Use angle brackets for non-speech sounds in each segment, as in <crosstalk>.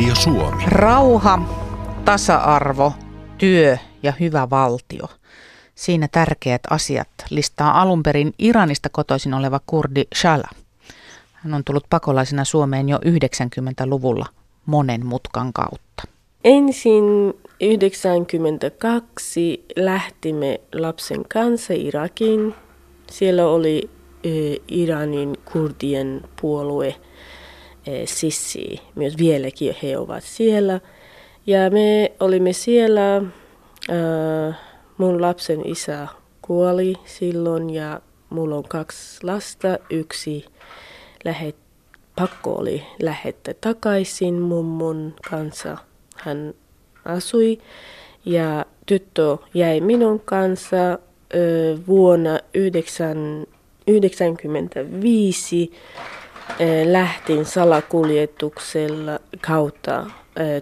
Radio Suomi. Rauha, tasa-arvo, työ ja hyvä valtio. Siinä tärkeät asiat listaa alun perin Iranista kotoisin oleva kurdi Shala. Hän on tullut pakolaisena Suomeen jo 90-luvulla monen mutkan kautta. Ensin 92 lähtimme lapsen kanssa Irakiin. Siellä oli Iranin kurdien puolue Sissi, myös vieläkin he ovat siellä. Ja me olimme siellä, mun lapsen isä kuoli silloin ja mulla on kaksi lasta, yksi lähet, pakko oli lähettää takaisin mummon kanssa. Hän asui ja tyttö jäi minun kanssa vuonna 1995 lähtin salakuljetuksella kautta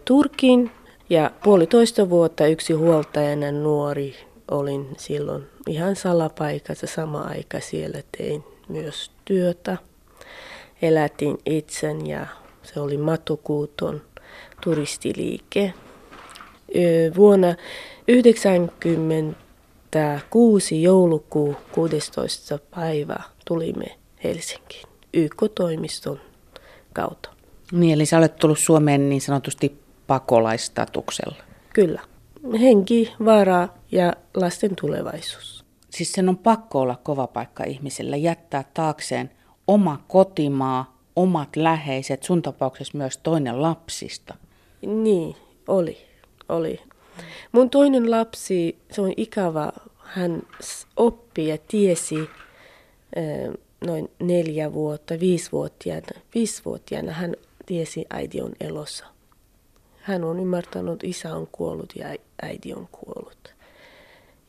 Turkin ja puolitoista vuotta yksi huoltajana nuori olin silloin ihan salapaikassa sama aika siellä tein myös työtä. Elätin itsen ja se oli Matukuuton turistiliike. Vuonna 1996 joulukuu 16. päivä tulimme Helsinkiin YK-toimiston kautta. Niin, eli sä olet tullut Suomeen niin sanotusti pakolaistatuksella. Kyllä. Henki, vara ja lasten tulevaisuus. Siis sen on pakko olla kova paikka ihmisellä jättää taakseen oma kotimaa, omat läheiset, sun tapauksessa myös toinen lapsista. Niin, oli. oli. Mun toinen lapsi, se on ikävä, hän oppi ja tiesi noin neljä vuotta, viisivuotiaana, viisivuotiaana hän tiesi äiti on elossa. Hän on ymmärtänyt, isä on kuollut ja äiti on kuollut.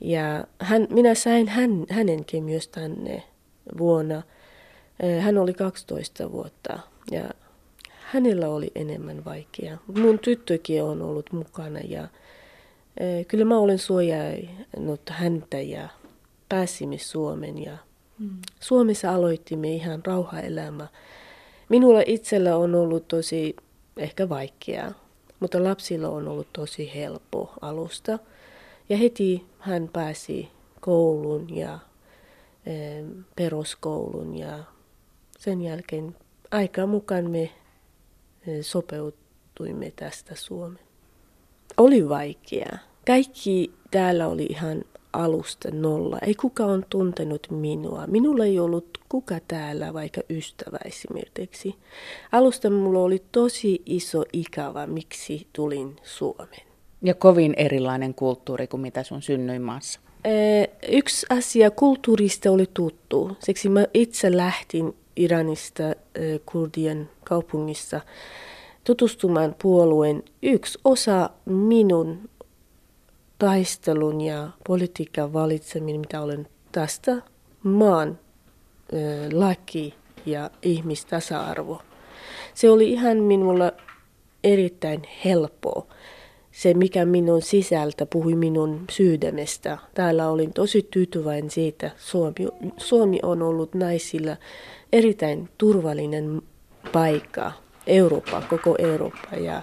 Ja hän, minä sain hän, hänenkin myös tänne vuonna. Hän oli 12 vuotta ja hänellä oli enemmän vaikeaa. Mun tyttökin on ollut mukana ja kyllä mä olen suojannut häntä ja pääsimme Suomen ja Suomessa aloitimme ihan rauhaelämä. Minulla itsellä on ollut tosi ehkä vaikeaa, mutta lapsilla on ollut tosi helppo alusta. Ja heti hän pääsi kouluun ja e, peruskoulun ja sen jälkeen aika mukaan me sopeutuimme tästä Suomeen. Oli vaikeaa. Kaikki täällä oli ihan alusta nolla. Ei kuka on tuntenut minua. Minulla ei ollut kuka täällä, vaikka ystävä esimerkiksi. Alusta mulla oli tosi iso ikävä, miksi tulin Suomeen. Ja kovin erilainen kulttuuri kuin mitä sun synnyinmaassa. Yksi asia kulttuurista oli tuttu. Siksi mä itse lähtin Iranista kurdien kaupungissa tutustumaan puolueen. Yksi osa minun taistelun ja politiikan valitseminen, mitä olen tästä maan laki ja ihmistasa-arvo. Se oli ihan minulla erittäin helppoa. Se, mikä minun sisältä puhui minun sydämestä. Täällä olin tosi tyytyväinen siitä. Suomi, Suomi on ollut naisilla erittäin turvallinen paikka. Eurooppa, koko Eurooppa. Ja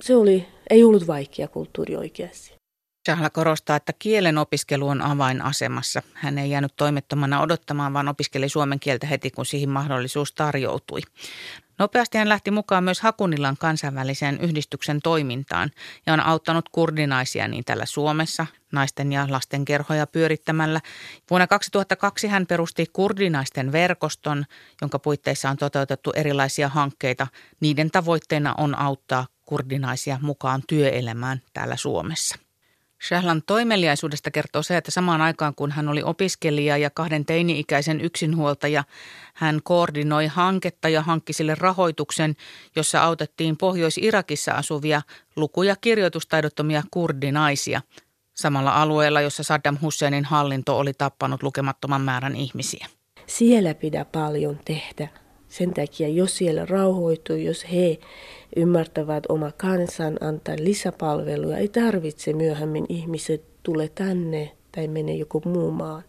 se oli, ei ollut vaikea kulttuuri oikeasti. Shahla korostaa, että kielen opiskelu on avainasemassa. Hän ei jäänyt toimettomana odottamaan, vaan opiskeli suomen kieltä heti, kun siihen mahdollisuus tarjoutui. Nopeasti hän lähti mukaan myös Hakunilan kansainväliseen yhdistyksen toimintaan ja on auttanut kurdinaisia niin täällä Suomessa naisten ja lasten kerhoja pyörittämällä. Vuonna 2002 hän perusti kurdinaisten verkoston, jonka puitteissa on toteutettu erilaisia hankkeita. Niiden tavoitteena on auttaa kurdinaisia mukaan työelämään täällä Suomessa. Shahlan toimeliaisuudesta kertoo se, että samaan aikaan kun hän oli opiskelija ja kahden teini-ikäisen yksinhuoltaja, hän koordinoi hanketta ja hankki sille rahoituksen, jossa autettiin Pohjois-Irakissa asuvia luku- ja kirjoitustaidottomia kurdinaisia samalla alueella, jossa Saddam Husseinin hallinto oli tappanut lukemattoman määrän ihmisiä. Siellä pitää paljon tehdä. Sen takia, jos siellä rauhoituu, jos he ymmärtävät oma kansan, antaa lisäpalveluja, ei tarvitse myöhemmin ihmiset tule tänne tai mene joku muu maan.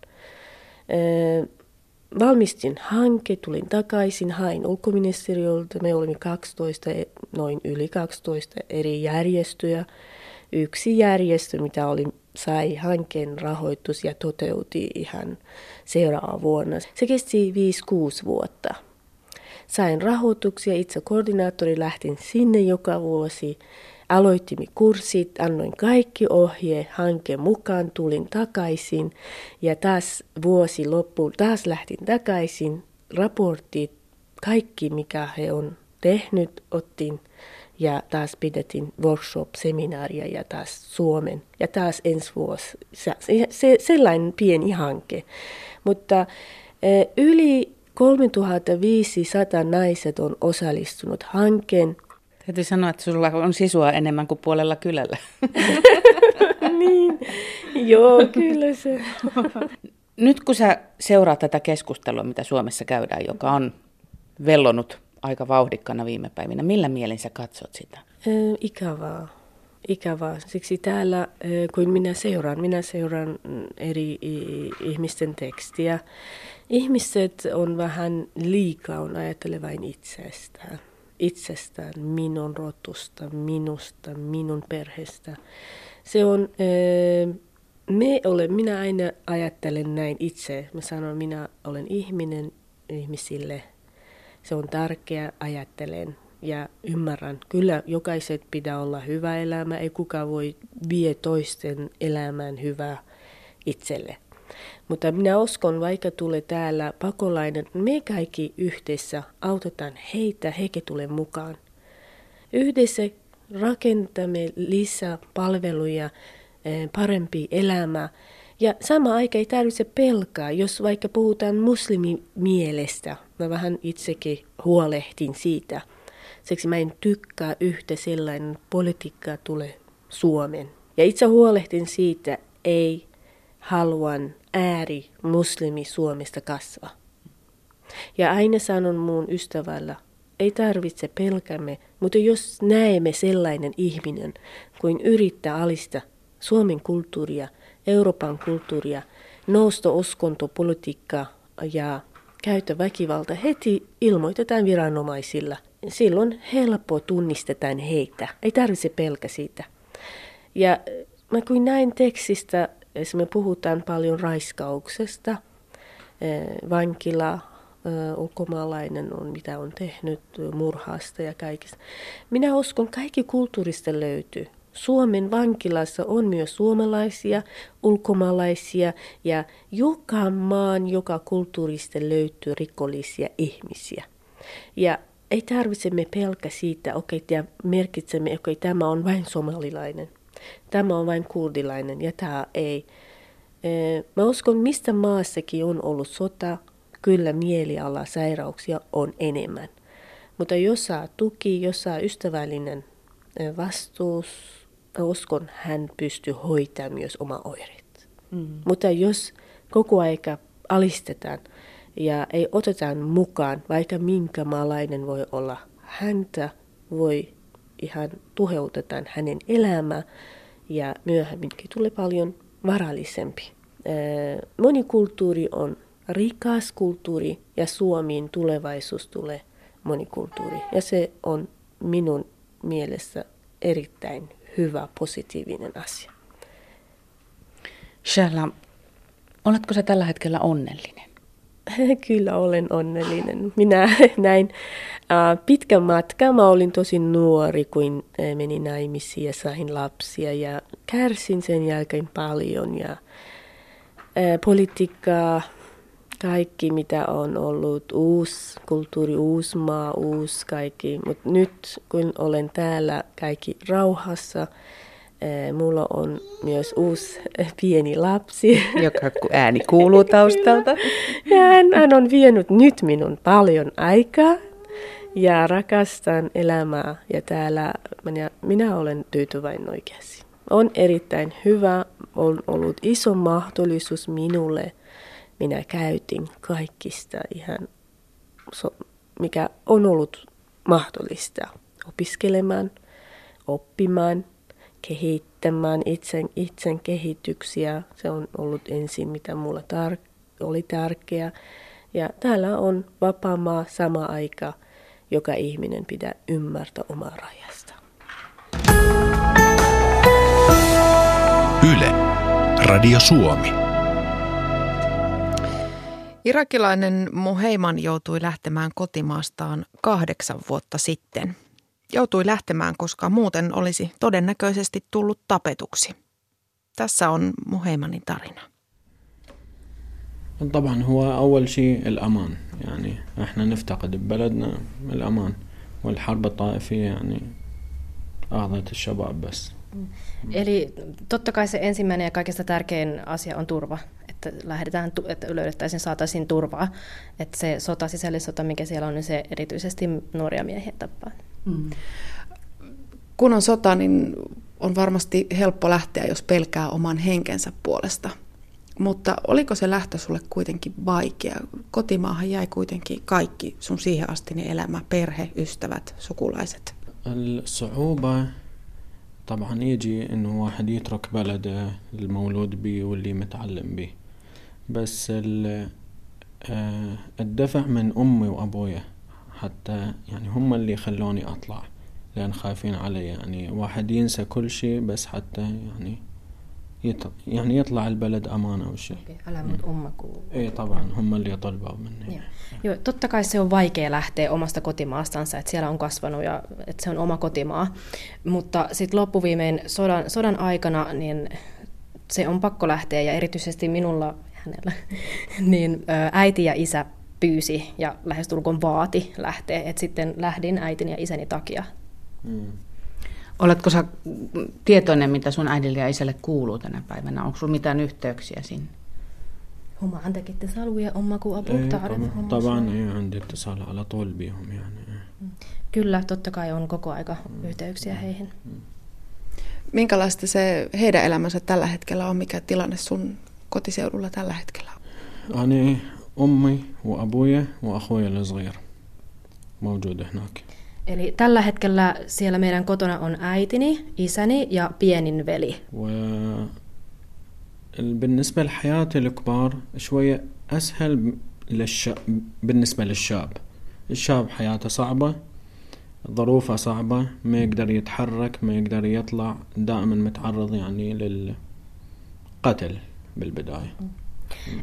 valmistin hanke, tulin takaisin, hain ulkoministeriöltä. Me olimme 12, noin yli 12 eri järjestöjä. Yksi järjestö, mitä oli, sai hankkeen rahoitus ja toteutti ihan seuraava vuonna. Se kesti 5-6 vuotta. Sain rahoituksia, itse koordinaattori lähtin sinne joka vuosi Aloitimme kurssit, annoin kaikki ohje hankkeen mukaan, tulin takaisin ja taas vuosi loppuun, taas lähtin takaisin, raportit, kaikki mikä he on tehnyt, ottin ja taas pidettiin workshop-seminaaria ja taas Suomen ja taas ensi vuosi. Se, se, sellainen pieni hanke. Mutta eh, yli 3500 naiset on osallistunut hankkeen Täytyy sanoa, että sulla on sisua enemmän kuin puolella kylällä. <laughs> niin, joo, kyllä se. <laughs> Nyt kun sä seuraat tätä keskustelua, mitä Suomessa käydään, joka on vellonut aika vauhdikkana viime päivinä, millä mielin sä katsot sitä? Ikävää. Ikävää. Siksi täällä, kun minä seuraan, minä seuraan eri ihmisten tekstiä. Ihmiset on vähän liikaa, on ajattelevain itsestään itsestään, minun rotusta, minusta, minun perheestä. Se on, me ole, minä aina ajattelen näin itse. Mä sanon, minä olen ihminen ihmisille. Se on tärkeä, ajattelen ja ymmärrän. Kyllä jokaiset pitää olla hyvä elämä, ei kukaan voi vie toisten elämään hyvää itselle. Mutta minä uskon, vaikka tulee täällä pakolainen, me kaikki yhdessä autetaan heitä, heike tulee mukaan. Yhdessä rakentamme lisää palveluja, eh, parempi elämä. Ja sama aika ei tarvitse pelkaa, jos vaikka puhutaan muslimimielestä. Mä vähän itsekin huolehtin siitä. Siksi mä en tykkää yhtä sellainen politiikka tulee Suomen. Ja itse huolehtin siitä, ei haluan ääri muslimi Suomesta kasva. Ja aina sanon muun ystävällä, ei tarvitse pelkämme, mutta jos näemme sellainen ihminen, kuin yrittää alista Suomen kulttuuria, Euroopan kulttuuria, nousto uskonto, politiikka ja käytä väkivalta, heti ilmoitetaan viranomaisilla. Silloin helppo tunnistetaan heitä. Ei tarvitse pelkä siitä. Ja mä kuin näin tekstistä me puhutaan paljon raiskauksesta, vankila, ulkomaalainen on, mitä on tehnyt, murhasta ja kaikista. Minä uskon, kaikki kulttuurista löytyy. Suomen vankilassa on myös suomalaisia, ulkomaalaisia ja joka maan, joka kulttuurista löytyy rikollisia ihmisiä. Ja ei tarvitse me pelkä siitä, okei, okay, merkitsemme, okei, okay, tämä on vain somalilainen tämä on vain kurdilainen ja tämä ei. Mä uskon, mistä maassakin on ollut sota, kyllä mieliala sairauksia on enemmän. Mutta jos saa tuki, jos saa ystävällinen vastuus, mä uskon, hän pystyy hoitamaan myös oma oireet. Mm. Mutta jos koko aika alistetaan ja ei otetaan mukaan, vaikka minkä maalainen voi olla, häntä voi ihan tuheutetaan hänen elämää ja myöhemminkin tulee paljon varallisempi. Monikulttuuri on rikas kulttuuri ja Suomiin tulevaisuus tulee monikulttuuri. Ja se on minun mielessä erittäin hyvä, positiivinen asia. Shalla, oletko sä tällä hetkellä onnellinen? <laughs> Kyllä olen onnellinen. Minä <laughs> näin pitkän matkan. Mä olin tosi nuori, kun menin naimisiin ja sain lapsia ja kärsin sen jälkeen paljon. Ja politiikkaa, kaikki mitä on ollut, uusi kulttuuri, uusi maa, uusi kaikki. Mutta nyt kun olen täällä kaikki rauhassa, mulla on myös uusi eh, pieni lapsi. <laughs> Joka ääni kuuluu taustalta. Ja hän, hän on vienyt nyt minun paljon aikaa ja rakastan elämää ja täällä minä, minä olen tyytyväinen oikeasti. On erittäin hyvä, on ollut iso mahdollisuus minulle. Minä käytin kaikista ihan, so, mikä on ollut mahdollista opiskelemaan, oppimaan – kehittämään itsen, itsen kehityksiä. Se on ollut ensin, mitä mulla tar- oli tärkeää. Ja täällä on vapaa maa sama aika, joka ihminen pitää ymmärtää omaa rajasta. Yle. Radio Suomi. Irakilainen Muheiman joutui lähtemään kotimaastaan kahdeksan vuotta sitten Joutui lähtemään, koska muuten olisi todennäköisesti tullut tapetuksi. Tässä on Muheimanin tarina. طبعا هو أول شيء الأمان يعني احنا نفتقد ببلدنا الأمان والحرب الطائفية يعني أخذت الشباب بس Eli totta kai se ensimmäinen ja kaikista tärkein asia on turva, että lähdetään, että löydettäisiin, saataisiin turvaa. Että se sota, sisällissota, mikä siellä on, niin se erityisesti nuoria miehiä tappaa. Mm. Kun on sota, niin on varmasti helppo lähteä, jos pelkää oman henkensä puolesta. Mutta oliko se lähtö sulle kuitenkin vaikea? Kotimaahan jäi kuitenkin kaikki sun siihen asti elämä, perhe, ystävät, sukulaiset. الصعوبة طبعا يجي انه واحد يترك بلده المولود به واللي متعلم به بس الدفع من امي وابويا حتى يعني هم اللي خلوني اطلع لان خايفين علي يعني واحد ينسى كل شيء بس حتى يعني يط... يعني يطلع البلد أمان أو شيء. Älä mut ummaku. Ei طبعا هم اللي طلبوا مني. Joo. Joo, totta kai se on vaikea lähteä omasta kotimaastansa, että siellä on kasvanut ja että se on oma kotimaa. Mutta sitten loppuviimein sodan, sodan aikana niin se on pakko lähteä ja erityisesti minulla hänellä, <laughs> niin äiti ja isä pyysi ja lähestulkoon vaati lähteä. Et sitten lähdin äitin ja isäni takia. Mm. Oletko sä tietoinen, mitä sun äidille ja isälle kuuluu tänä päivänä? Onko sulla mitään yhteyksiä sinne? هم عندك اتصال ويا امك وابوك تعرفهم طبعا ايه عندي اتصال على طول بيهم يعني Kyllä, totta kai on koko aika yhteyksiä heihin. Minkälaista se heidän elämänsä tällä hetkellä on? Mikä tilanne sun kotiseudulla tällä hetkellä on? أنا أمي وأبويا وأخويا الصغير. موجود هناك. Eli tällä hetkellä siellä meidän kotona on äitini, isäni ja pienin veli. بالنسبة لحياة الكبار شوية أسهل للش... بالنسبة للشاب. الشاب حياته صعبة ظروفه صعبة ما يقدر يتحرك ما يقدر يطلع دائما متعرض يعني للقتل بالبداية.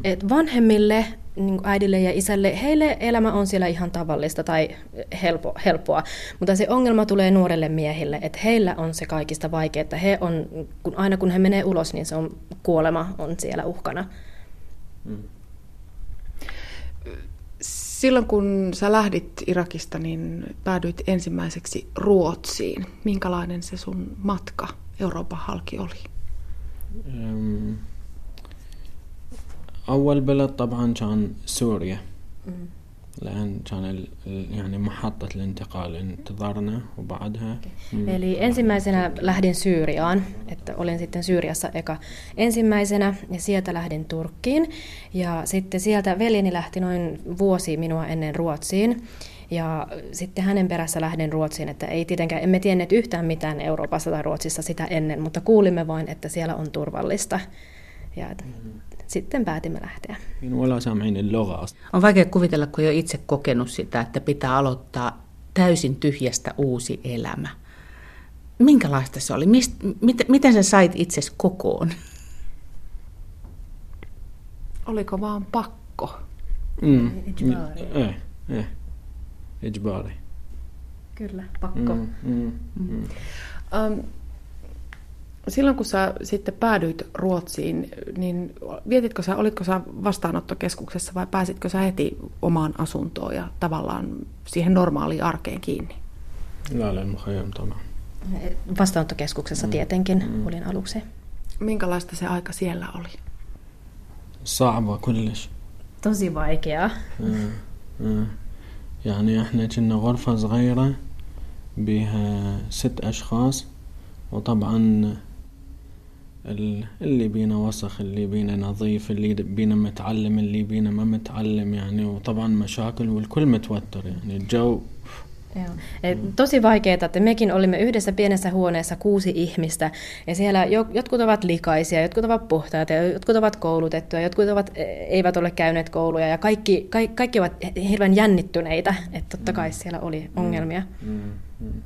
Et vanhemmille, niin äidille ja isälle, heille elämä on siellä ihan tavallista tai helpo, helppoa, mutta se ongelma tulee nuorelle miehille, että heillä on se kaikista vaikea, että he on, kun aina kun he menee ulos, niin se on kuolema on siellä uhkana. Mm. Silloin kun sä lähdit Irakista, niin päädyit ensimmäiseksi Ruotsiin. Minkälainen se sun matka Euroopan halki oli? Um, أول بلد طبعا كان سوريا لأن كان يعني محطة الانتقال انتظرنا وبعدها Eli ensimmäisenä lähdin Syyriaan, että olin sitten Syyriassa eka ensimmäisenä ja sieltä lähdin Turkkiin ja sitten sieltä veljeni lähti noin vuosi minua ennen Ruotsiin ja sitten hänen perässä lähdin Ruotsiin, että ei tietenkään, emme tienneet yhtään mitään Euroopassa tai Ruotsissa sitä ennen, mutta kuulimme vain, että siellä on turvallista. Ja mm-hmm sitten päätimme lähteä. On vaikea kuvitella, kun jo itse kokenut sitä, että pitää aloittaa täysin tyhjästä uusi elämä. Minkälaista se oli? Mist, mit, miten sä sait itsesi kokoon? Oliko vaan pakko? Mm. Eh, eh. Kyllä, pakko. Mm, mm, mm. Um, silloin kun sä sitten päädyit Ruotsiin, niin vietitkö sä, olitko sä vastaanottokeskuksessa vai pääsitkö sä heti omaan asuntoon ja tavallaan siihen normaaliin arkeen kiinni? Vastaanottokeskuksessa mm. tietenkin mm. olin aluksi. Minkälaista se aika siellä oli? صعبة كلش tosi vaikeaa. يعني احنا كنا غرفة صغيرة بها ست أشخاص وطبعا اللي بينا وسخ اللي بينا نظيف اللي بينا متعلم اللي بينا ما متعلم يعني وطبعا مشاكل والكل متوتر يعني الجو Joo. Et tosi vaikeaa, että mekin olimme yhdessä pienessä huoneessa kuusi ihmistä, ja siellä jotkut ovat likaisia, jotkut ovat puhtaita, jotkut ovat koulutettuja, jotkut ovat, e, eivät ole käyneet kouluja, ja kaikki, kaikki, kaikki ovat hirveän jännittyneitä, että totta kai siellä oli ongelmia. Mm. Mm.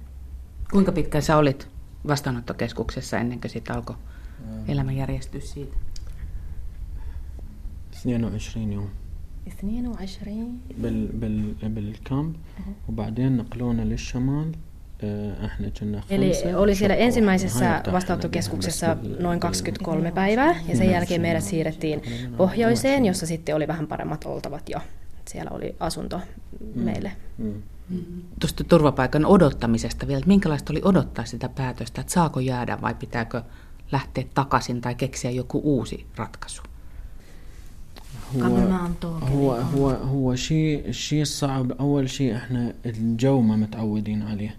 Kuinka pitkään sä olit vastaanottokeskuksessa ennen kuin siitä alkoi elämä järjestyä siitä? 22 يوم 22 بال بال بالكامب وبعدين نقلونا للشمال Eli oli siellä ensimmäisessä vastaanottokeskuksessa noin 23 päivää ja sen jälkeen meidät siirrettiin pohjoiseen, jossa sitten oli vähän paremmat oltavat jo. Siellä oli asunto mm. meille. Mm. Tuosta turvapaikan odottamisesta vielä, minkälaista oli odottaa sitä päätöstä, että saako jäädä vai pitääkö lähteä takaisin tai keksiä joku uusi ratkaisu? هو هو هو هو شيء الشيء الصعب اول شيء إحنا الجو ما متعودين عليه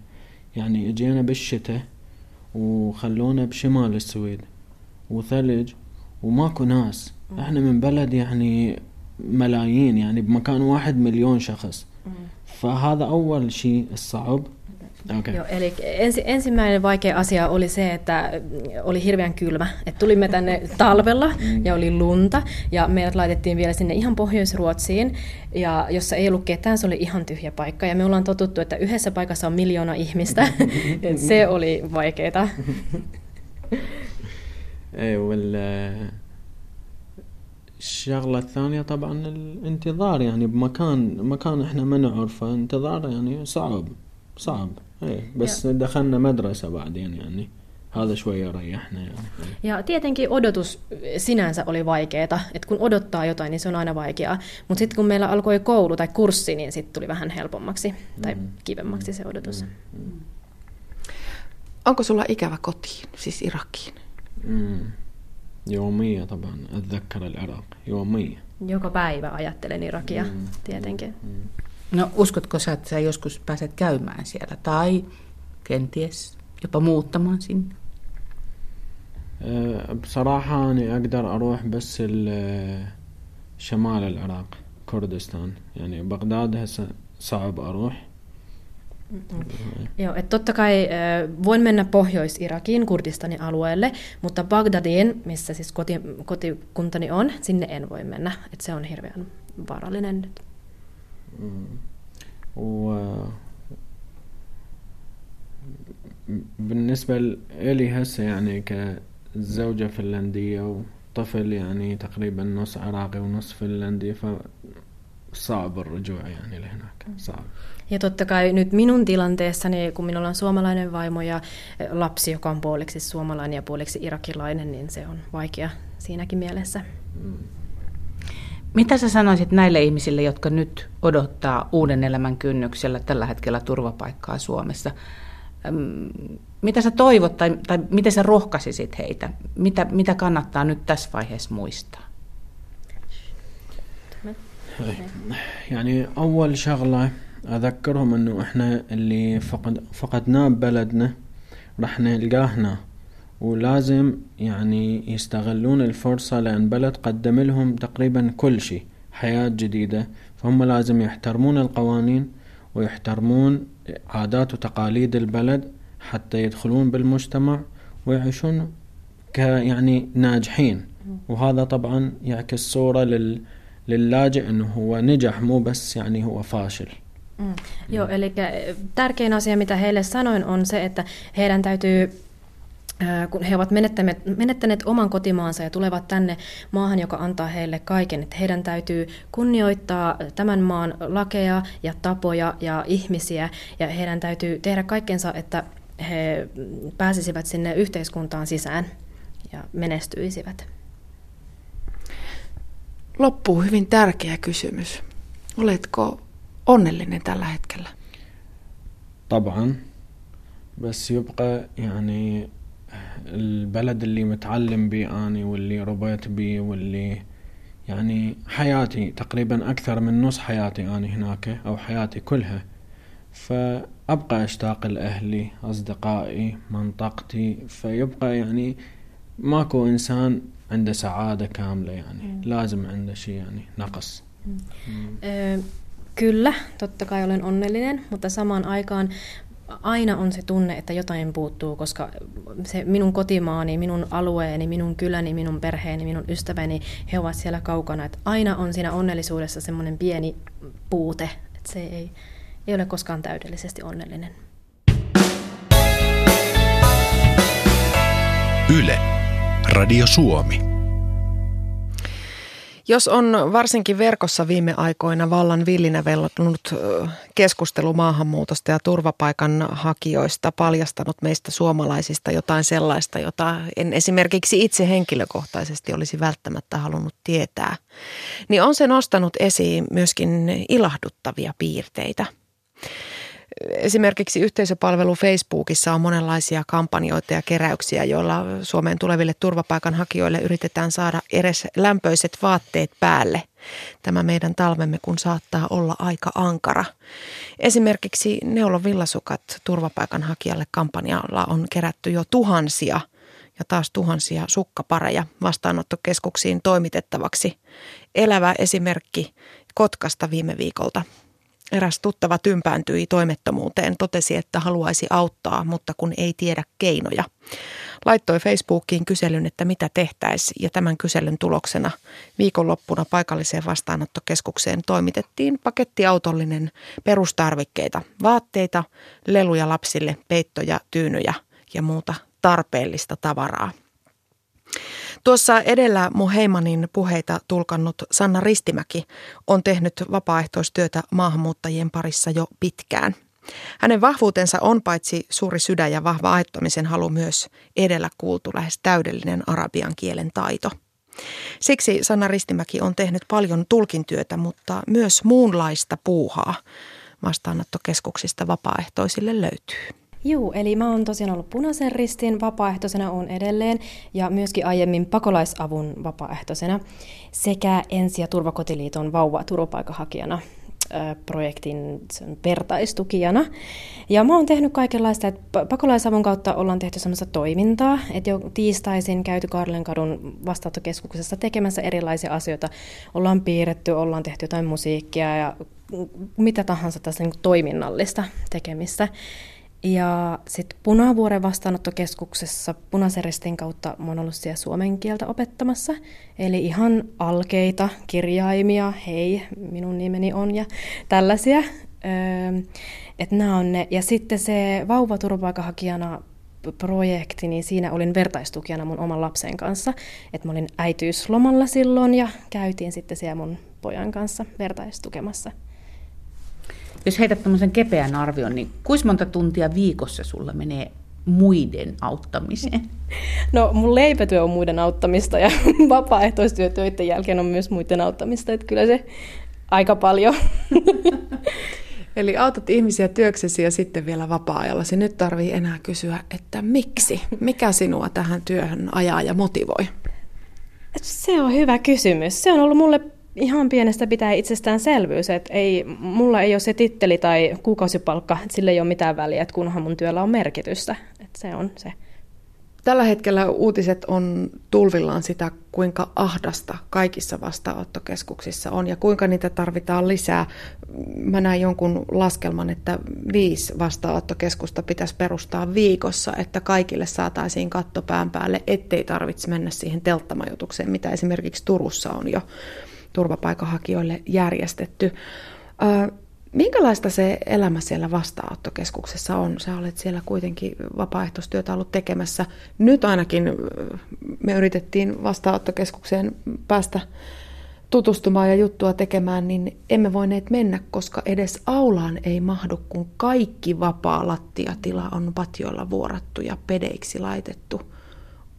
يعني اجينا بالشتاء وخلونا بشمال السويد وثلج وماكو ناس إحنا من بلد يعني ملايين يعني بمكان واحد مليون شخص فهذا اول شيء الصعب Okay. Joo, eli ensi, ensimmäinen vaikea asia oli se, että oli hirveän kylmä. Et tulimme tänne talvella ja oli lunta ja meidät laitettiin vielä sinne ihan Pohjois-Ruotsiin, ja jossa ei ollut ketään, se oli ihan tyhjä paikka. Ja me ollaan totuttu, että yhdessä paikassa on miljoona ihmistä. <laughs> se oli vaikeaa. الشغلة الثانية طبعا الانتظار يعني بمكان مكان احنا ما نعرفه انتظار يعني صعب صعب ايه بس دخلنا مدرسة بعدين يعني هذا شوي ريحنا يعني. Ja tietenkin odotus sinänsä oli vaikeaa, että kun odottaa jotain, niin se on aina vaikeaa. Mutta sitten kun meillä alkoi koulu tai kurssi, niin sitten tuli vähän helpommaksi tai mm. kivemmaksi se odotus. Mm. Mm. Onko sulla ikävä kotiin, siis Irakiin? Mm. يومية طبعا أتذكر العراق يومية Joka päivä ajattelen Irakia, mm. tietenkin. Mm. No uskotko sä, että sä joskus pääset käymään siellä tai kenties jopa muuttamaan sinne? بصراحة أنا أقدر أروح بس شمال العراق كردستان يعني بغداد هسه صعب أروح Mm-hmm. Joo, että totta kai äh, voin mennä Pohjois-Irakiin, Kurdistanin alueelle, mutta Bagdadiin, missä siis koti, kotikuntani on, sinne en voi mennä. Että se on hirveän vaarallinen nyt. Mm. بالنسبة لي هسه يعني كزوجة فنلندية وطفل يعني تقريبا نص عراقي ونص فنلندي فصعب الرجوع يعني لهناك صعب Ja totta kai nyt minun tilanteessani, kun minulla on suomalainen vaimo ja lapsi, joka on puoliksi suomalainen ja puoliksi irakilainen, niin se on vaikea siinäkin mielessä. Mm. Mitä sä sanoisit näille ihmisille, jotka nyt odottaa uuden elämän kynnyksellä tällä hetkellä turvapaikkaa Suomessa? Mitä sä toivot tai, tai miten sä rohkaisisit heitä? Mitä, mitä kannattaa nyt tässä vaiheessa muistaa? يعني أول شغلة أذكرهم إنه إحنا اللي فقد فقدناه ببلدنا رح نلقاه هنا ولازم يعني يستغلون الفرصة لأن بلد قدم لهم تقريبا كل شيء حياة جديدة. فهم لازم يحترمون القوانين ويحترمون عادات وتقاليد البلد حتى يدخلون بالمجتمع ويعيشون ك يعني ناجحين. وهذا طبعا يعكس صورة لل للاجئ إنه هو نجح مو بس يعني هو فاشل. Mm. Joo, eli tärkein asia, mitä heille sanoin, on se, että heidän täytyy kun he ovat menettäneet, menettäneet oman kotimaansa ja tulevat tänne maahan, joka antaa heille kaiken, että heidän täytyy kunnioittaa tämän maan lakeja ja tapoja ja ihmisiä, ja heidän täytyy tehdä kaikkensa, että he pääsisivät sinne yhteiskuntaan sisään ja menestyisivät. Loppuu hyvin tärkeä kysymys. Oletko onnellinen tällä hetkellä? طبعا. بس يبقى يعني البلد اللي متعلم بيه أني واللي ربيت بيه واللي يعني حياتي تقريبا أكثر من نص حياتي أنا هناك أو حياتي كلها. فأبقى أشتاق لأهلي أصدقائي منطقتي. فيبقى يعني ماكو إنسان عنده سعادة كاملة يعني. لازم عنده شيء يعني نقص. Kyllä, totta kai olen onnellinen, mutta samaan aikaan aina on se tunne, että jotain puuttuu, koska se minun kotimaani, minun alueeni, minun kyläni, minun perheeni, minun ystäväni, he ovat siellä kaukana. Että aina on siinä onnellisuudessa semmoinen pieni puute, että se ei, ei ole koskaan täydellisesti onnellinen. Yle. Radio Suomi. Jos on varsinkin verkossa viime aikoina vallan villinä vellonut keskustelu maahanmuutosta ja turvapaikan hakijoista paljastanut meistä suomalaisista jotain sellaista, jota en esimerkiksi itse henkilökohtaisesti olisi välttämättä halunnut tietää, niin on se nostanut esiin myöskin ilahduttavia piirteitä. Esimerkiksi yhteisöpalvelu Facebookissa on monenlaisia kampanjoita ja keräyksiä, joilla Suomeen tuleville turvapaikanhakijoille yritetään saada edes lämpöiset vaatteet päälle. Tämä meidän talvemme, kun saattaa olla aika ankara. Esimerkiksi Neulon villasukat turvapaikanhakijalle kampanjalla on kerätty jo tuhansia ja taas tuhansia sukkapareja vastaanottokeskuksiin toimitettavaksi. Elävä esimerkki Kotkasta viime viikolta. Eräs tuttava tympääntyi toimettomuuteen, totesi, että haluaisi auttaa, mutta kun ei tiedä keinoja. Laittoi Facebookiin kyselyn, että mitä tehtäisiin ja tämän kyselyn tuloksena viikonloppuna paikalliseen vastaanottokeskukseen toimitettiin pakettiautollinen perustarvikkeita, vaatteita, leluja lapsille, peittoja, tyynyjä ja muuta tarpeellista tavaraa. Tuossa edellä mun Heimanin puheita tulkannut Sanna Ristimäki on tehnyt vapaaehtoistyötä maahanmuuttajien parissa jo pitkään. Hänen vahvuutensa on paitsi suuri sydän ja vahva aittomisen halu myös edellä kuultu lähes täydellinen arabian kielen taito. Siksi Sanna Ristimäki on tehnyt paljon tulkintyötä, mutta myös muunlaista puuhaa vastaanottokeskuksista vapaaehtoisille löytyy. Joo, eli mä oon tosiaan ollut punaisen ristin vapaaehtoisena, on edelleen, ja myöskin aiemmin pakolaisavun vapaaehtoisena sekä Ensi- ja Turvakotiliiton vauva turvapaikahakijana projektin vertaistukijana. Ja mä oon tehnyt kaikenlaista, että pakolaisavun kautta ollaan tehty semmoista toimintaa, että jo tiistaisin käyty Karlenkadun vastaanottokeskuksessa tekemässä erilaisia asioita. Ollaan piirretty, ollaan tehty jotain musiikkia ja mitä tahansa tässä niin toiminnallista tekemistä. Ja sitten Punavuoren vastaanottokeskuksessa punaisen kautta mä oon ollut siellä suomen kieltä opettamassa. Eli ihan alkeita, kirjaimia, hei, minun nimeni on ja tällaisia. Öö, että nämä on ne. Ja sitten se vauva turvapaikanhakijana projekti, niin siinä olin vertaistukijana mun oman lapsen kanssa. Että mä olin äityyslomalla silloin ja käytiin sitten siellä mun pojan kanssa vertaistukemassa. Jos heität tämmöisen kepeän arvion, niin kuinka monta tuntia viikossa sulla menee muiden auttamiseen? No mun leipätyö on muiden auttamista ja <laughs> vapaaehtoistyö töiden jälkeen on myös muiden auttamista, että kyllä se aika paljon. <laughs> Eli autat ihmisiä työksesi ja sitten vielä vapaa-ajalla. Se nyt tarvii enää kysyä, että miksi? Mikä sinua tähän työhön ajaa ja motivoi? Se on hyvä kysymys. Se on ollut mulle ihan pienestä pitää itsestäänselvyys, että ei, mulla ei ole se titteli tai kuukausipalkka, sillä ei ole mitään väliä, että kunhan mun työllä on merkitystä. Että se on se. Tällä hetkellä uutiset on tulvillaan sitä, kuinka ahdasta kaikissa vastaanottokeskuksissa on ja kuinka niitä tarvitaan lisää. Mä näin jonkun laskelman, että viisi vastaanottokeskusta pitäisi perustaa viikossa, että kaikille saataisiin katto pään päälle, ettei tarvitse mennä siihen telttamajoitukseen, mitä esimerkiksi Turussa on jo turvapaikanhakijoille järjestetty. Minkälaista se elämä siellä vastaanottokeskuksessa on? Sä olet siellä kuitenkin vapaaehtoistyötä ollut tekemässä. Nyt ainakin me yritettiin vastaanottokeskukseen päästä tutustumaan ja juttua tekemään, niin emme voineet mennä, koska edes aulaan ei mahdu, kun kaikki vapaa lattiatila on patjoilla vuorattu ja pedeiksi laitettu.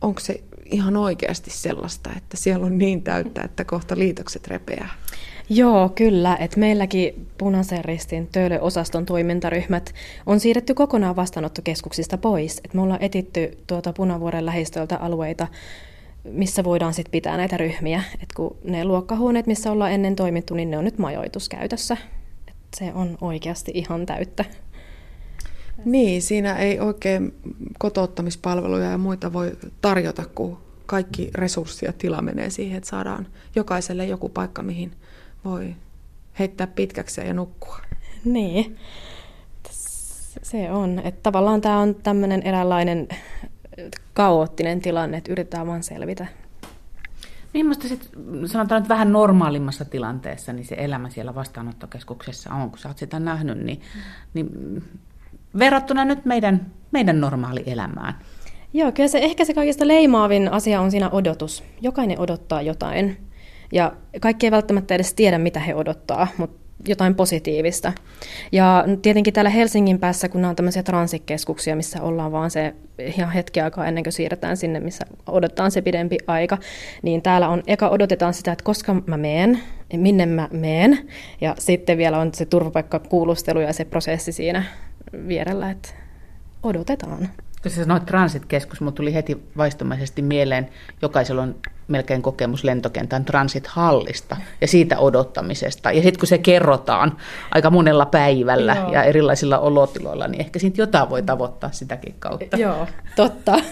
Onko se ihan oikeasti sellaista, että siellä on niin täyttä, että kohta liitokset repeää? Joo, kyllä. Et meilläkin Punaisen ristin Töölö-osaston toimintaryhmät on siirretty kokonaan vastaanottokeskuksista pois. Et me ollaan etitty tuota Punavuoren lähistöltä alueita, missä voidaan sit pitää näitä ryhmiä. Et kun ne luokkahuoneet, missä ollaan ennen toimittu, niin ne on nyt majoituskäytössä. Et se on oikeasti ihan täyttä. Niin, siinä ei oikein kotouttamispalveluja ja muita voi tarjota, kun kaikki resurssi ja tila menee siihen, että saadaan jokaiselle joku paikka, mihin voi heittää pitkäksi ja nukkua. Niin, se on. Että tavallaan tämä on tämmöinen eräänlainen kaoottinen tilanne, että yritetään vaan selvitä. Millaista sitten, sanotaan nyt vähän normaalimmassa tilanteessa, niin se elämä siellä vastaanottokeskuksessa on, kun sä oot sitä nähnyt, niin, niin verrattuna nyt meidän, meidän normaali-elämään. Joo, kyllä se ehkä se kaikista leimaavin asia on siinä odotus. Jokainen odottaa jotain. Ja kaikki ei välttämättä edes tiedä, mitä he odottaa, mutta jotain positiivista. Ja tietenkin täällä Helsingin päässä, kun on tämmöisiä transikeskuksia, missä ollaan vaan se ihan hetki aikaa ennen kuin siirretään sinne, missä odotetaan se pidempi aika, niin täällä on, eka odotetaan sitä, että koska mä meen, minne mä meen, ja sitten vielä on se turvapaikkakuulustelu ja se prosessi siinä vierellä, että odotetaan. Kun sä sanoit transit-keskus, mutta tuli heti vaistomaisesti mieleen, jokaisella on melkein kokemus lentokentän transit-hallista ja siitä odottamisesta. Ja sitten kun se kerrotaan aika monella päivällä Joo. ja erilaisilla olotiloilla, niin ehkä siitä jotain voi tavoittaa sitäkin kautta. Joo, totta. <laughs>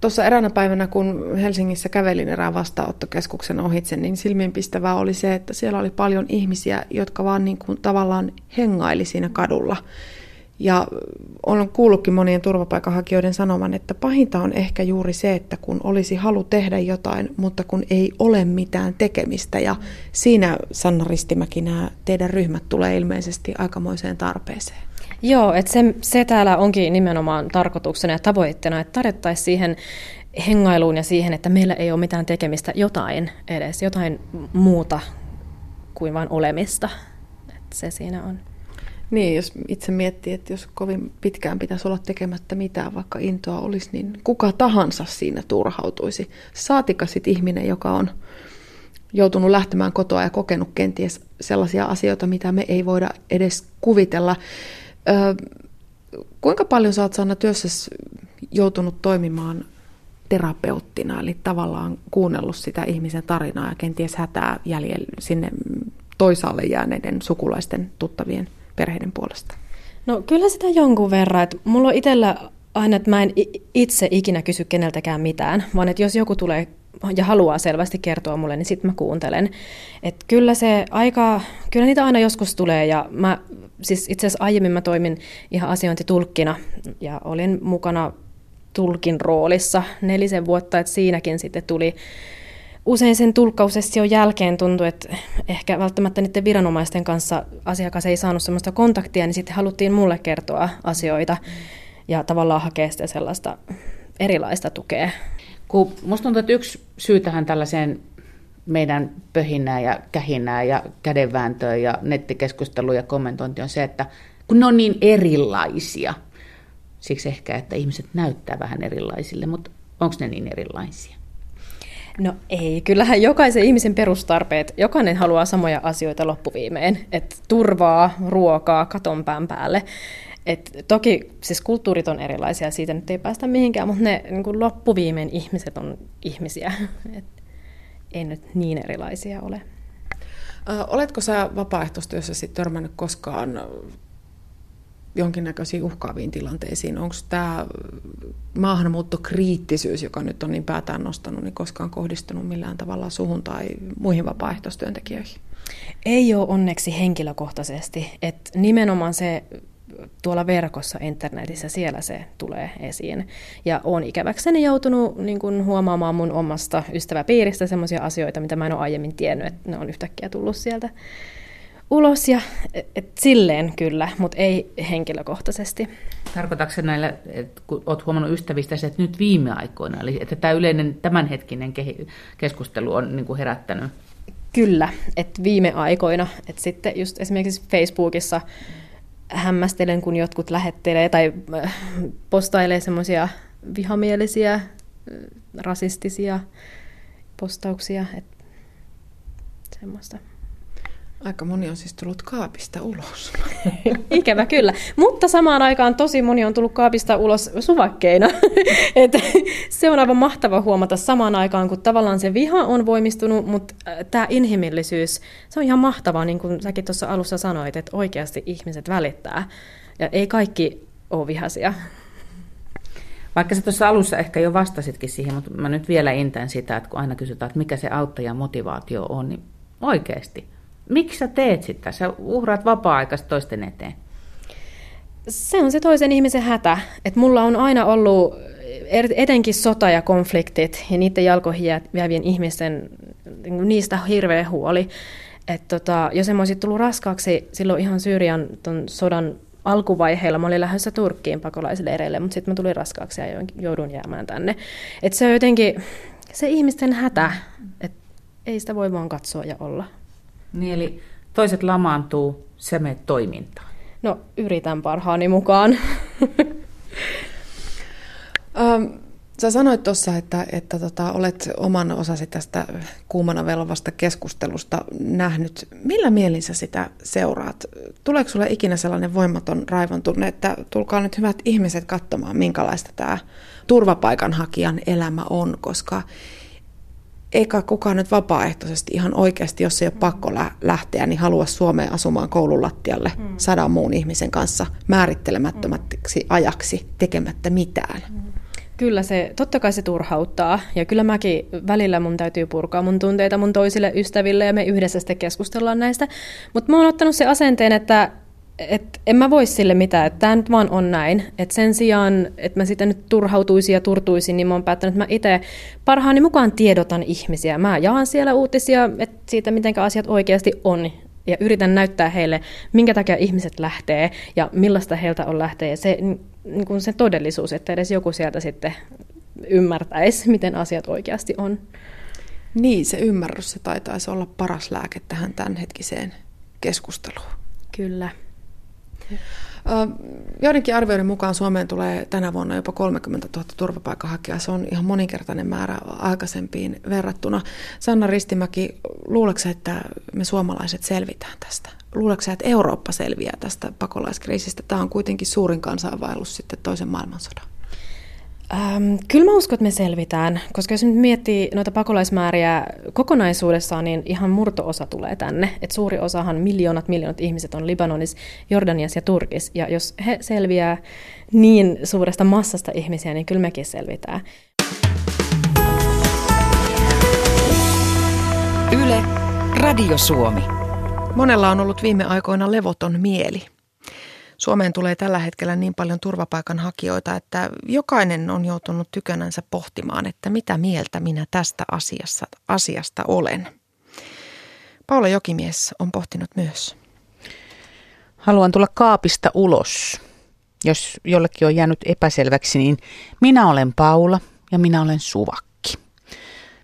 Tuossa eräänä päivänä, kun Helsingissä kävelin erään vastaanottokeskuksen ohitse, niin silmiinpistävää oli se, että siellä oli paljon ihmisiä, jotka vaan niin kuin tavallaan hengaili siinä kadulla. Ja olen kuullutkin monien turvapaikanhakijoiden sanoman, että pahinta on ehkä juuri se, että kun olisi halu tehdä jotain, mutta kun ei ole mitään tekemistä. Ja siinä, Sanna Ristimäki, nämä teidän ryhmät tulee ilmeisesti aikamoiseen tarpeeseen. Joo, että se, se täällä onkin nimenomaan tarkoituksena ja tavoitteena, että tarjottaisiin siihen hengailuun ja siihen, että meillä ei ole mitään tekemistä jotain edes, jotain muuta kuin vain olemista. Että se siinä on. Niin, jos itse miettii, että jos kovin pitkään pitäisi olla tekemättä mitään, vaikka intoa olisi, niin kuka tahansa siinä turhautuisi. Saatika sitten ihminen, joka on joutunut lähtemään kotoa ja kokenut kenties sellaisia asioita, mitä me ei voida edes kuvitella. Kuinka paljon sä oot Sanna työssä joutunut toimimaan terapeuttina, eli tavallaan kuunnellut sitä ihmisen tarinaa ja kenties hätää jäljellä sinne toisaalle jääneiden sukulaisten tuttavien perheiden puolesta? No kyllä sitä jonkun verran. Että mulla on itsellä aina, että mä en itse ikinä kysy keneltäkään mitään, vaan että jos joku tulee ja haluaa selvästi kertoa mulle, niin sitten mä kuuntelen. Et kyllä se aika, kyllä niitä aina joskus tulee ja mä, siis itse asiassa aiemmin mä toimin ihan asiointitulkkina ja olin mukana tulkin roolissa nelisen vuotta, että siinäkin sitten tuli usein sen tulkkaussession jälkeen tuntui, että ehkä välttämättä niiden viranomaisten kanssa asiakas ei saanut sellaista kontaktia, niin sitten haluttiin mulle kertoa asioita ja tavallaan hakea sitä sellaista erilaista tukea. Kun musta tuntuu, että yksi syy tähän tällaiseen meidän pöhinää ja kähinää ja kädenvääntöä ja nettikeskustelua ja kommentointi on se, että kun ne on niin erilaisia, siksi ehkä, että ihmiset näyttää vähän erilaisille, mutta onko ne niin erilaisia? No ei, kyllähän jokaisen ihmisen perustarpeet, jokainen haluaa samoja asioita loppuviimeen, että turvaa, ruokaa, katon pään päälle. Et toki siis kulttuurit on erilaisia, siitä nyt ei päästä mihinkään, mutta ne niin kuin loppuviimein ihmiset on ihmisiä. <laughs> Et ei nyt niin erilaisia ole. Oletko sä vapaaehtoistyössä törmännyt koskaan jonkinnäköisiin uhkaaviin tilanteisiin. Onko tämä maahanmuuttokriittisyys, joka nyt on niin päätään nostanut, niin koskaan kohdistunut millään tavalla suhun tai muihin vapaaehtoistyöntekijöihin? Ei ole onneksi henkilökohtaisesti. Et nimenomaan se tuolla verkossa, internetissä, siellä se tulee esiin. Ja olen ikäväkseni joutunut niin kun, huomaamaan mun omasta ystäväpiiristä sellaisia asioita, mitä mä en ole aiemmin tiennyt, että ne on yhtäkkiä tullut sieltä ulos ja et, silleen kyllä, mutta ei henkilökohtaisesti. Tarkoitatko se näillä, että kun olet huomannut ystävistä, että nyt viime aikoina, eli että tämä yleinen tämänhetkinen keskustelu on niin kuin herättänyt? Kyllä, että viime aikoina, että sitten just esimerkiksi Facebookissa hämmästelen, kun jotkut lähettelee tai äh, postailee semmoisia vihamielisiä, äh, rasistisia postauksia, että semmoista. Aika moni on siis tullut kaapista ulos. <laughs> Ikävä kyllä. Mutta samaan aikaan tosi moni on tullut kaapista ulos suvakkeina. <laughs> Et se on aivan mahtava huomata samaan aikaan, kun tavallaan se viha on voimistunut, mutta äh, tämä inhimillisyys, se on ihan mahtavaa, niin kuin säkin tuossa alussa sanoit, että oikeasti ihmiset välittää. Ja ei kaikki ole vihaisia. Vaikka sä tuossa alussa ehkä jo vastasitkin siihen, mutta mä nyt vielä intän sitä, että kun aina kysytään, että mikä se auttajan motivaatio on, niin oikeasti – Miksi sä teet sitä? Sä uhraat vapaa-aikaista toisten eteen. Se on se toisen ihmisen hätä. Että mulla on aina ollut er, etenkin sota ja konfliktit ja niiden jalkoihin jäävien ihmisten, niin niistä hirveä huoli. Et tota, jos en olisi tullut raskaaksi silloin ihan Syyrian ton sodan alkuvaiheella, mä olin lähdössä Turkkiin pakolaisleireille, mutta sitten mä tulin raskaaksi ja joudun jäämään tänne. Et se on jotenkin se ihmisten hätä, että ei sitä voi vaan katsoa ja olla. Niin eli toiset lamaantuu, se menet toimintaan. No yritän parhaani mukaan. um, Sä sanoit tuossa, että, että tota, olet oman osasi tästä kuumana velvasta keskustelusta nähnyt. Millä mielin sä sitä seuraat? Tuleeko sulle ikinä sellainen voimaton raivon tunne, että tulkaa nyt hyvät ihmiset katsomaan, minkälaista tämä turvapaikanhakijan elämä on, koska eikä kukaan nyt vapaaehtoisesti ihan oikeasti, jos ei ole pakko lähteä, niin halua Suomeen asumaan koululattialle mm. sadan muun ihmisen kanssa määrittelemättömäksi ajaksi tekemättä mitään. Mm. Kyllä se, totta kai se turhauttaa. Ja kyllä mäkin välillä mun täytyy purkaa mun tunteita mun toisille ystäville ja me yhdessä sitten keskustellaan näistä. Mutta mä oon ottanut se asenteen, että et en mä voi sille mitään, että tämä nyt vaan on näin. Et sen sijaan, että mä sitten nyt turhautuisin ja turtuisin, niin mä oon päättänyt, että mä itse parhaani mukaan tiedotan ihmisiä. Mä jaan siellä uutisia et siitä, miten asiat oikeasti on. Ja yritän näyttää heille, minkä takia ihmiset lähtee ja millaista heiltä on lähteä. Ja se niin kuin se todellisuus, että edes joku sieltä sitten ymmärtäisi, miten asiat oikeasti on. Niin, se ymmärrys, se taitaisi olla paras lääke tähän tämänhetkiseen keskusteluun. Kyllä. Joidenkin arvioiden mukaan Suomeen tulee tänä vuonna jopa 30 000 turvapaikanhakijaa. Se on ihan moninkertainen määrä aikaisempiin verrattuna. Sanna Ristimäki, luuleeko että me suomalaiset selvitään tästä? Luuleeko että Eurooppa selviää tästä pakolaiskriisistä? Tämä on kuitenkin suurin kansainvaellus sitten toisen maailmansodan. Ähm, kyllä mä uskon, että me selvitään, koska jos nyt miettii noita pakolaismääriä kokonaisuudessaan, niin ihan murtoosa tulee tänne. Et suuri osahan, miljoonat miljoonat ihmiset on Libanonissa, Jordaniassa ja Turkissa, ja jos he selviää niin suuresta massasta ihmisiä, niin kyllä mekin selvitään. Yle, Radio Suomi. Monella on ollut viime aikoina levoton mieli. Suomeen tulee tällä hetkellä niin paljon turvapaikanhakijoita, että jokainen on joutunut tykönänsä pohtimaan, että mitä mieltä minä tästä asiassa, asiasta olen. Paula Jokimies on pohtinut myös. Haluan tulla kaapista ulos. Jos jollekin on jäänyt epäselväksi, niin minä olen Paula ja minä olen Suvakki.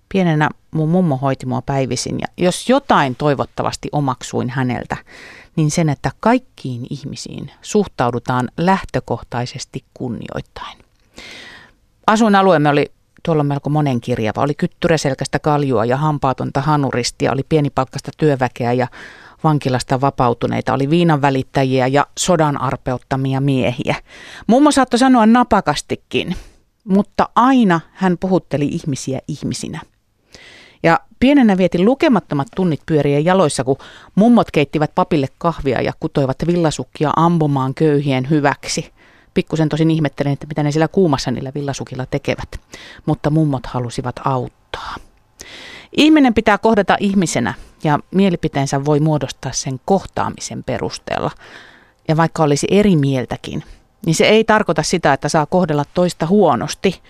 Pienenä mun mummo hoiti mua päivisin ja jos jotain toivottavasti omaksuin häneltä, niin sen, että kaikkiin ihmisiin suhtaudutaan lähtökohtaisesti kunnioittain. Asuinalueemme oli tuolla melko monenkirjava. Oli kyttyräselkästä kaljua ja hampaatonta hanuristia, oli pienipalkkasta työväkeä ja vankilasta vapautuneita, oli viinan välittäjiä ja sodan arpeuttamia miehiä. Mummo saattoi sanoa napakastikin, mutta aina hän puhutteli ihmisiä ihmisinä – ja pienenä vietin lukemattomat tunnit pyörien jaloissa, kun mummot keittivät papille kahvia ja kutoivat villasukkia ampumaan köyhien hyväksi. Pikkusen tosin ihmettelen, että mitä ne siellä kuumassa niillä villasukilla tekevät, mutta mummot halusivat auttaa. Ihminen pitää kohdata ihmisenä ja mielipiteensä voi muodostaa sen kohtaamisen perusteella. Ja vaikka olisi eri mieltäkin, niin se ei tarkoita sitä, että saa kohdella toista huonosti,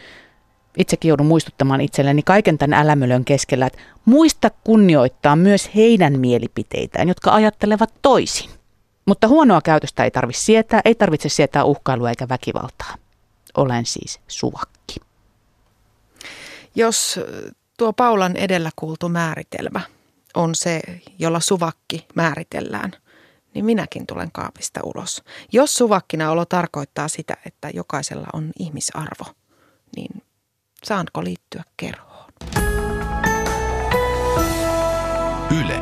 itsekin joudun muistuttamaan itselleni kaiken tämän älämölön keskellä, että muista kunnioittaa myös heidän mielipiteitään, jotka ajattelevat toisin. Mutta huonoa käytöstä ei tarvitse sietää, ei tarvitse sietää uhkailua eikä väkivaltaa. Olen siis suvakki. Jos tuo Paulan edellä kuultu määritelmä on se, jolla suvakki määritellään, niin minäkin tulen kaapista ulos. Jos suvakkina olo tarkoittaa sitä, että jokaisella on ihmisarvo, niin Saanko liittyä kerhoon? Yle,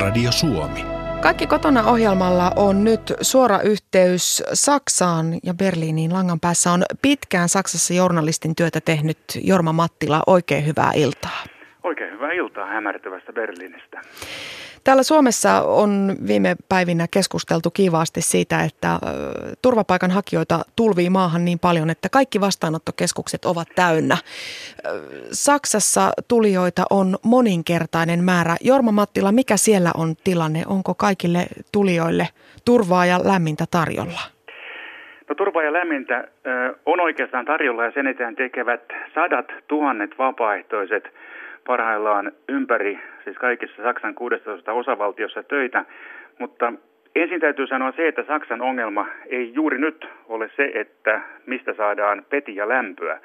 Radio Suomi. Kaikki kotona ohjelmalla on nyt suora yhteys Saksaan ja Berliiniin. Langan päässä on pitkään Saksassa journalistin työtä tehnyt Jorma Mattila. Oikein hyvää iltaa. Oikein hyvää iltaa hämärtävästä Berliinistä. Täällä Suomessa on viime päivinä keskusteltu kiivaasti siitä, että turvapaikanhakijoita tulvii maahan niin paljon, että kaikki vastaanottokeskukset ovat täynnä. Saksassa tulijoita on moninkertainen määrä. Jorma Mattila, mikä siellä on tilanne? Onko kaikille tulijoille turvaa ja lämmintä tarjolla? No turvaa ja lämmintä on oikeastaan tarjolla ja sen eteen tekevät sadat tuhannet vapaaehtoiset – parhaillaan ympäri, siis kaikissa Saksan 16 osavaltiossa töitä, mutta ensin täytyy sanoa se, että Saksan ongelma ei juuri nyt ole se, että mistä saadaan peti ja lämpöä.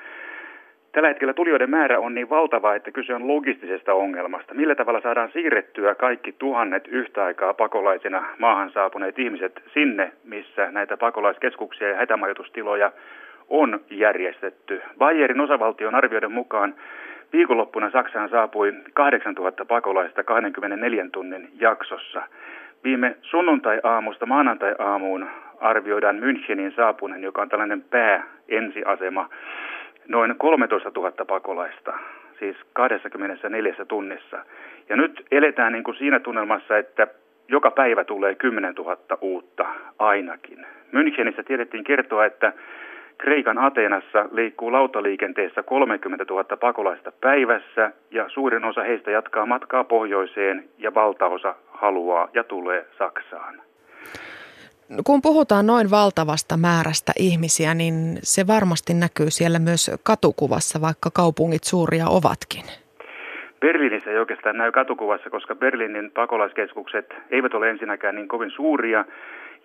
Tällä hetkellä tulijoiden määrä on niin valtava, että kyse on logistisesta ongelmasta. Millä tavalla saadaan siirrettyä kaikki tuhannet yhtä aikaa pakolaisina maahan saapuneet ihmiset sinne, missä näitä pakolaiskeskuksia ja hätämajoitustiloja on järjestetty. Bayerin osavaltion arvioiden mukaan Viikonloppuna Saksaan saapui 8000 pakolaista 24 tunnin jaksossa. Viime sunnuntai-aamusta maanantai-aamuun arvioidaan Münchenin saapuneen, joka on tällainen pää-ensiasema, noin 13 000 pakolaista, siis 24 tunnissa. Ja nyt eletään niin kuin siinä tunnelmassa, että joka päivä tulee 10 000 uutta ainakin. Münchenissä tiedettiin kertoa, että Kreikan Ateenassa liikkuu lautaliikenteessä 30 000 pakolaista päivässä ja suurin osa heistä jatkaa matkaa pohjoiseen ja valtaosa haluaa ja tulee Saksaan. Kun puhutaan noin valtavasta määrästä ihmisiä, niin se varmasti näkyy siellä myös katukuvassa, vaikka kaupungit suuria ovatkin. Berliinissä ei oikeastaan näy katukuvassa, koska Berliinin pakolaiskeskukset eivät ole ensinnäkään niin kovin suuria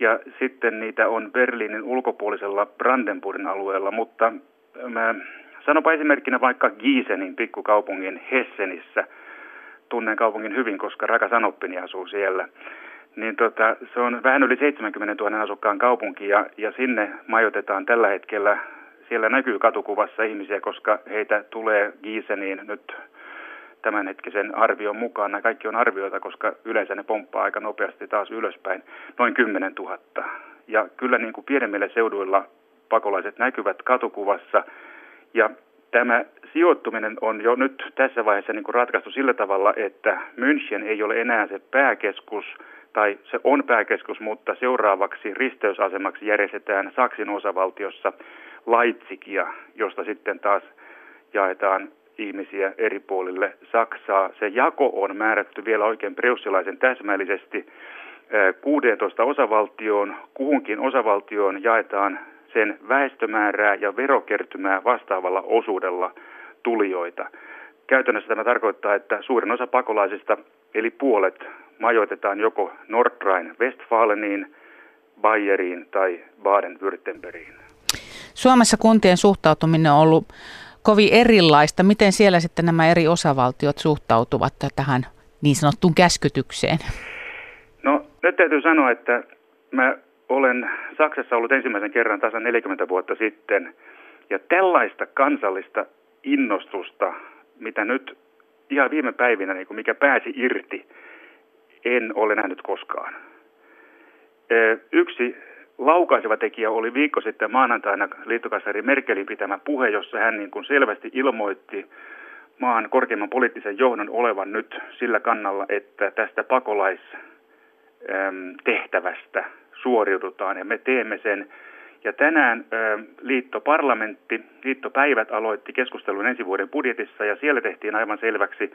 ja sitten niitä on Berliinin ulkopuolisella Brandenburgin alueella, mutta mä sanopa esimerkkinä vaikka Giesenin pikkukaupungin Hessenissä. Tunnen kaupungin hyvin, koska rakas Anoppini asuu siellä. Niin tota, se on vähän yli 70 000 asukkaan kaupunki ja, ja sinne majoitetaan tällä hetkellä, siellä näkyy katukuvassa ihmisiä, koska heitä tulee Gieseniin nyt tämänhetkisen arvion mukaan. Nämä kaikki on arvioita, koska yleensä ne pomppaa aika nopeasti taas ylöspäin, noin 10 000. Ja kyllä niin kuin pienemmillä seuduilla pakolaiset näkyvät katukuvassa. Ja tämä sijoittuminen on jo nyt tässä vaiheessa niin kuin ratkaistu sillä tavalla, että München ei ole enää se pääkeskus, tai se on pääkeskus, mutta seuraavaksi risteysasemaksi järjestetään Saksin osavaltiossa Leipzigia, josta sitten taas jaetaan ihmisiä eri puolille Saksaa. Se jako on määrätty vielä oikein preussilaisen täsmällisesti 16 osavaltioon. Kuhunkin osavaltioon jaetaan sen väestömäärää ja verokertymää vastaavalla osuudella tulijoita. Käytännössä tämä tarkoittaa, että suurin osa pakolaisista, eli puolet, majoitetaan joko Nordrhein-Westfaleniin, Bayeriin tai Baden-Württembergiin. Suomessa kuntien suhtautuminen on ollut kovin erilaista. Miten siellä sitten nämä eri osavaltiot suhtautuvat tähän niin sanottuun käskytykseen? No nyt täytyy sanoa, että mä olen Saksassa ollut ensimmäisen kerran tasan 40 vuotta sitten. Ja tällaista kansallista innostusta, mitä nyt ihan viime päivinä, niin kuin mikä pääsi irti, en ole nähnyt koskaan. Yksi laukaiseva tekijä oli viikko sitten maanantaina liittokansleri Merkelin pitämä puhe, jossa hän niin kuin selvästi ilmoitti maan korkeimman poliittisen johdon olevan nyt sillä kannalla, että tästä pakolaistehtävästä suoriudutaan ja me teemme sen. Ja tänään liittoparlamentti, liittopäivät aloitti keskustelun ensi vuoden budjetissa ja siellä tehtiin aivan selväksi,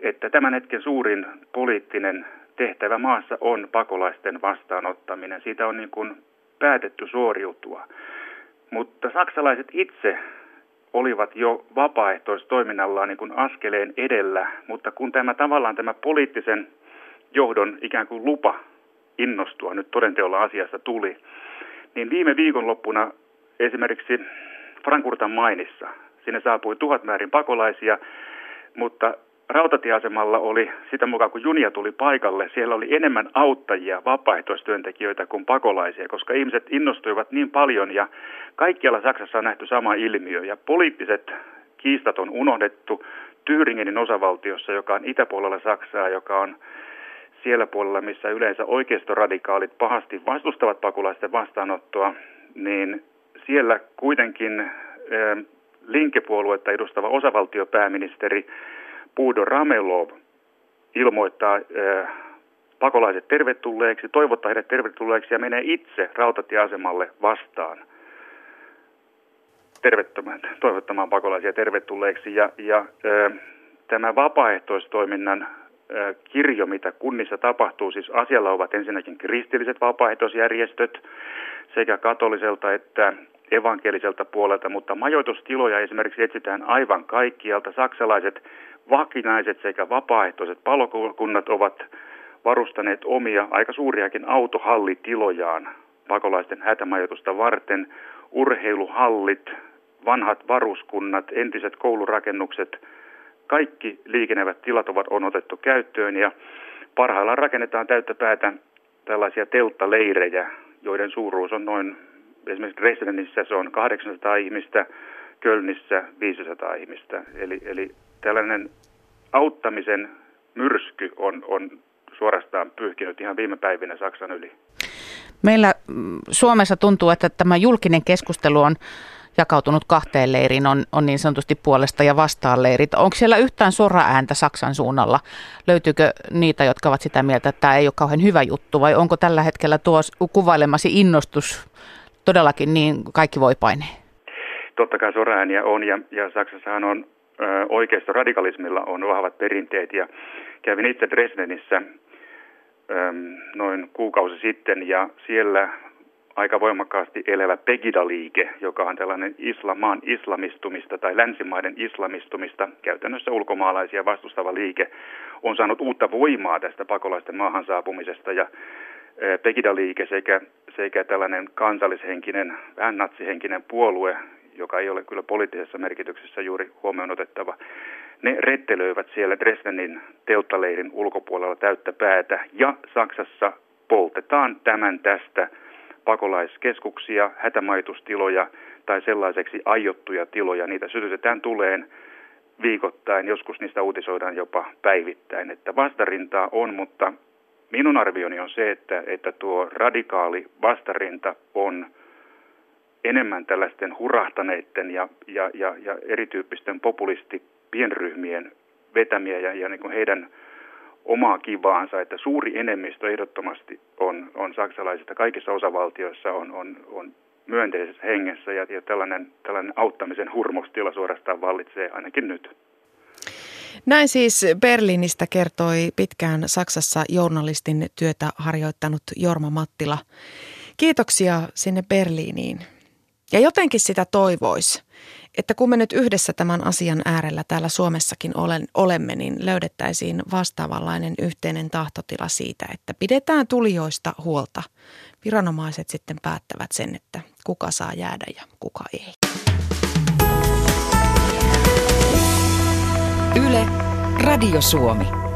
että tämän hetken suurin poliittinen tehtävä maassa on pakolaisten vastaanottaminen. Siitä on niin kuin päätetty suoriutua. Mutta saksalaiset itse olivat jo vapaaehtoistoiminnallaan niin kuin askeleen edellä, mutta kun tämä tavallaan tämä poliittisen johdon ikään kuin lupa innostua nyt todenteolla asiasta tuli, niin viime viikonloppuna esimerkiksi Frankfurtan mainissa, sinne saapui tuhat määrin pakolaisia, mutta rautatieasemalla oli sitä mukaan, kun junia tuli paikalle, siellä oli enemmän auttajia, vapaaehtoistyöntekijöitä kuin pakolaisia, koska ihmiset innostuivat niin paljon ja kaikkialla Saksassa on nähty sama ilmiö. Ja poliittiset kiistat on unohdettu Tyyringenin osavaltiossa, joka on itäpuolella Saksaa, joka on siellä puolella, missä yleensä oikeistoradikaalit pahasti vastustavat pakolaisten vastaanottoa, niin siellä kuitenkin eh, linkepuoluetta edustava osavaltiopääministeri Puudo Ramelov ilmoittaa äh, pakolaiset tervetulleeksi, toivottaa heidät tervetulleeksi ja menee itse rautatieasemalle vastaan toivottamaan pakolaisia tervetulleeksi. Ja, ja äh, tämä vapaaehtoistoiminnan äh, kirjo, mitä kunnissa tapahtuu, siis asialla ovat ensinnäkin kristilliset vapaaehtoisjärjestöt sekä katoliselta että evankeliselta puolelta, mutta majoitustiloja esimerkiksi etsitään aivan kaikkialta. Saksalaiset vakinaiset sekä vapaaehtoiset palokunnat ovat varustaneet omia aika suuriakin autohallitilojaan pakolaisten hätämajoitusta varten. Urheiluhallit, vanhat varuskunnat, entiset koulurakennukset, kaikki liikenevät tilat ovat on otettu käyttöön ja parhaillaan rakennetaan täyttä päätä tällaisia telttaleirejä, joiden suuruus on noin esimerkiksi Dresdenissä se on 800 ihmistä, Kölnissä 500 ihmistä. Eli, eli tällainen auttamisen myrsky on, on suorastaan pyyhkinyt ihan viime päivinä Saksan yli. Meillä mm, Suomessa tuntuu, että tämä julkinen keskustelu on jakautunut kahteen leiriin, on, on niin sanotusti puolesta ja vastaan leirit. Onko siellä yhtään ääntä Saksan suunnalla? Löytyykö niitä, jotka ovat sitä mieltä, että tämä ei ole kauhean hyvä juttu, vai onko tällä hetkellä tuo kuvailemasi innostus todellakin niin kaikki voi paineen? Totta kai soraääniä on ja, ja Saksassahan on oikeisto radikalismilla on vahvat perinteet ja kävin itse Dresdenissä noin kuukausi sitten ja siellä aika voimakkaasti elävä Pegida-liike, joka on tällainen islamaan islamistumista tai länsimaiden islamistumista, käytännössä ulkomaalaisia vastustava liike, on saanut uutta voimaa tästä pakolaisten maahan saapumisesta ja Pegida-liike sekä, sekä tällainen kansallishenkinen, vähän natsihenkinen puolue, joka ei ole kyllä poliittisessa merkityksessä juuri huomioon otettava, ne rettelöivät siellä Dresdenin telttaleirin ulkopuolella täyttä päätä ja Saksassa poltetaan tämän tästä pakolaiskeskuksia, hätämaitustiloja tai sellaiseksi aiottuja tiloja. Niitä sytytetään tuleen viikoittain, joskus niistä uutisoidaan jopa päivittäin. Että vastarintaa on, mutta minun arvioni on se, että, että tuo radikaali vastarinta on enemmän tällaisten hurahtaneiden ja, ja, ja, ja erityyppisten populisti pienryhmien vetämiä ja, ja niin kuin heidän omaa kivaansa, että suuri enemmistö ehdottomasti on, on saksalaisista kaikissa osavaltioissa on, on, on myönteisessä hengessä ja, ja tällainen, tällainen auttamisen hurmostila suorastaan vallitsee ainakin nyt. Näin siis Berliinistä kertoi pitkään Saksassa journalistin työtä harjoittanut Jorma Mattila. Kiitoksia sinne Berliiniin. Ja jotenkin sitä toivoisi, että kun me nyt yhdessä tämän asian äärellä täällä Suomessakin olen, olemme, niin löydettäisiin vastaavanlainen yhteinen tahtotila siitä, että pidetään tulijoista huolta. Viranomaiset sitten päättävät sen, että kuka saa jäädä ja kuka ei. Yle, Radio Suomi.